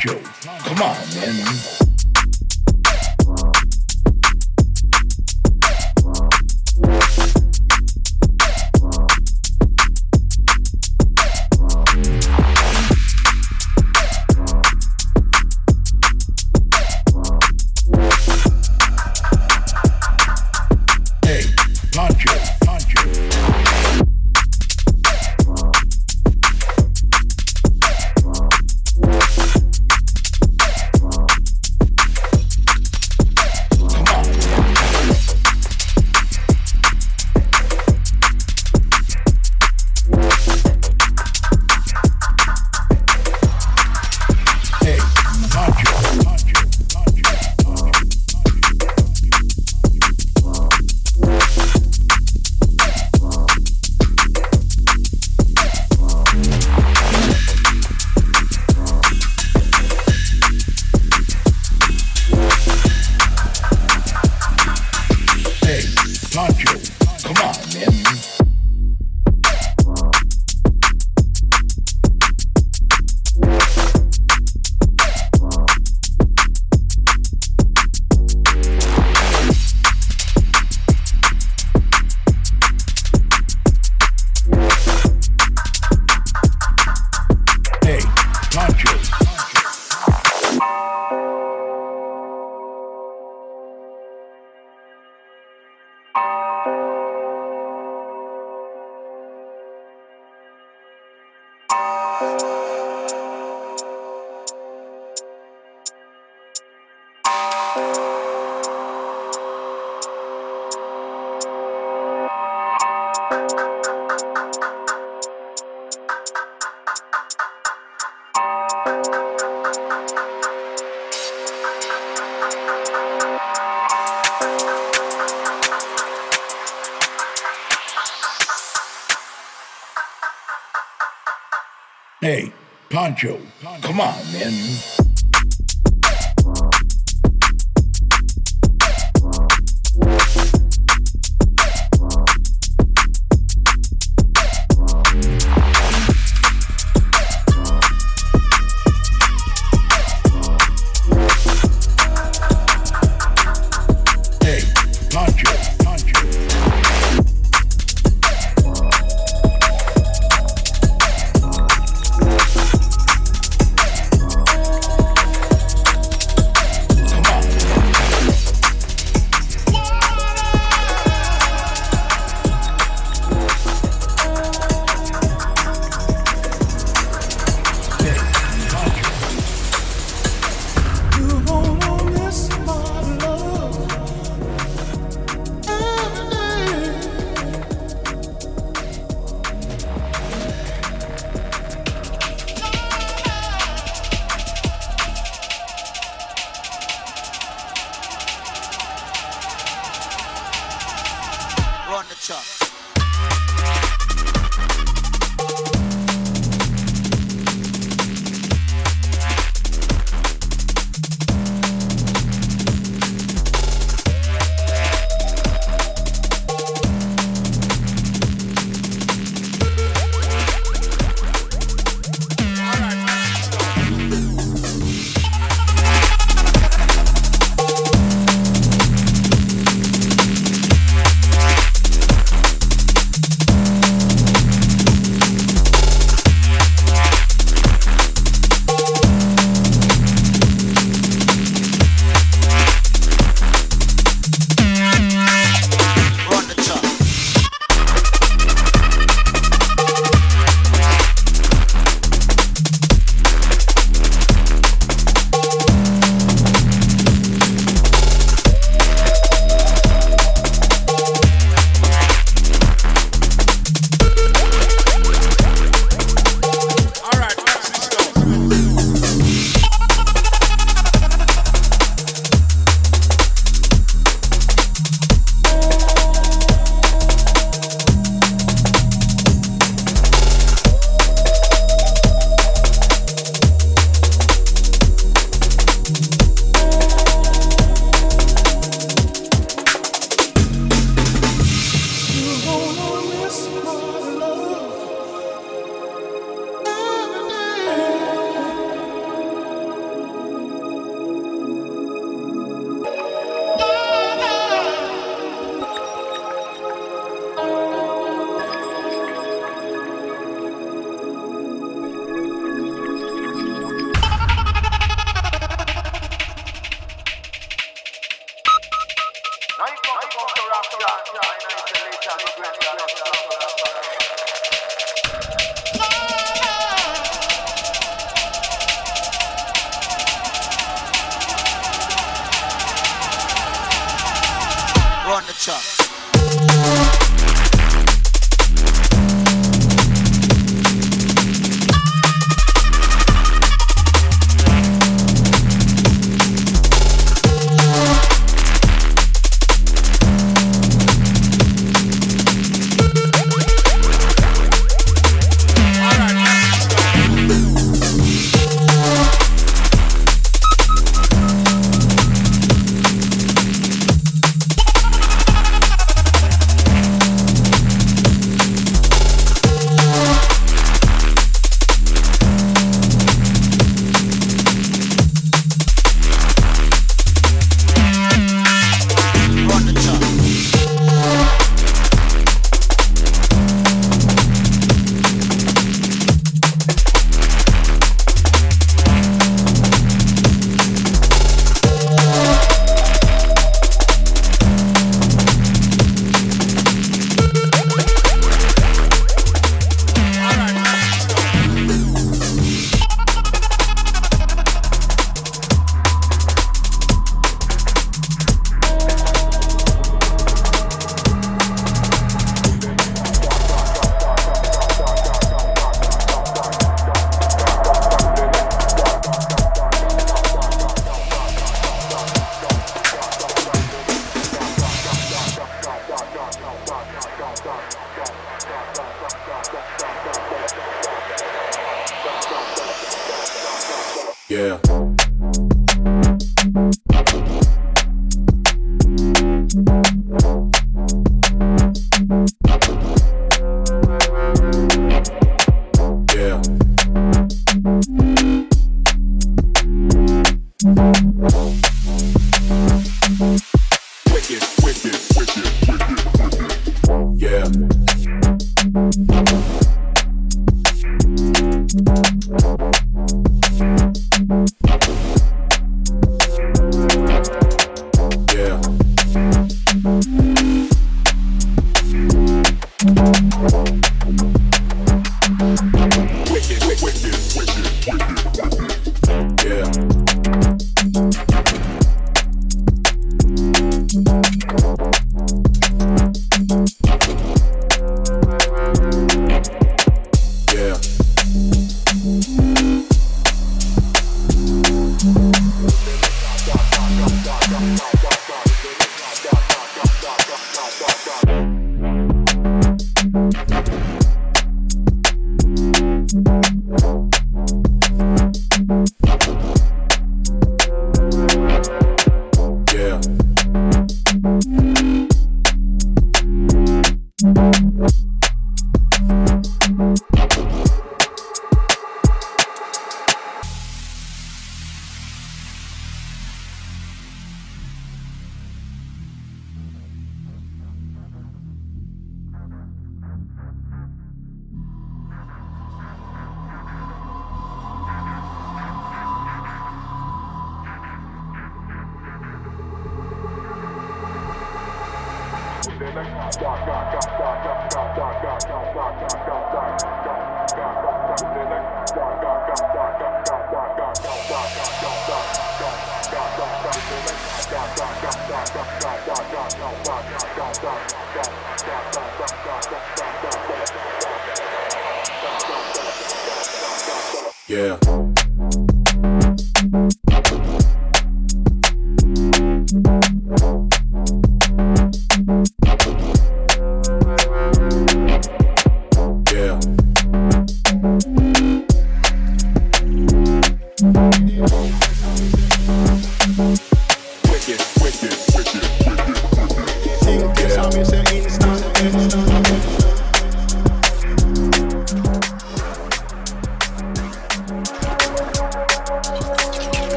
Pancho. Come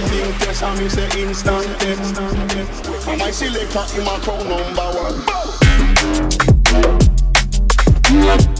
anything test and me say instant I And my selector in my crown number one.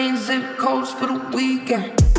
changed zip codes for the weekend.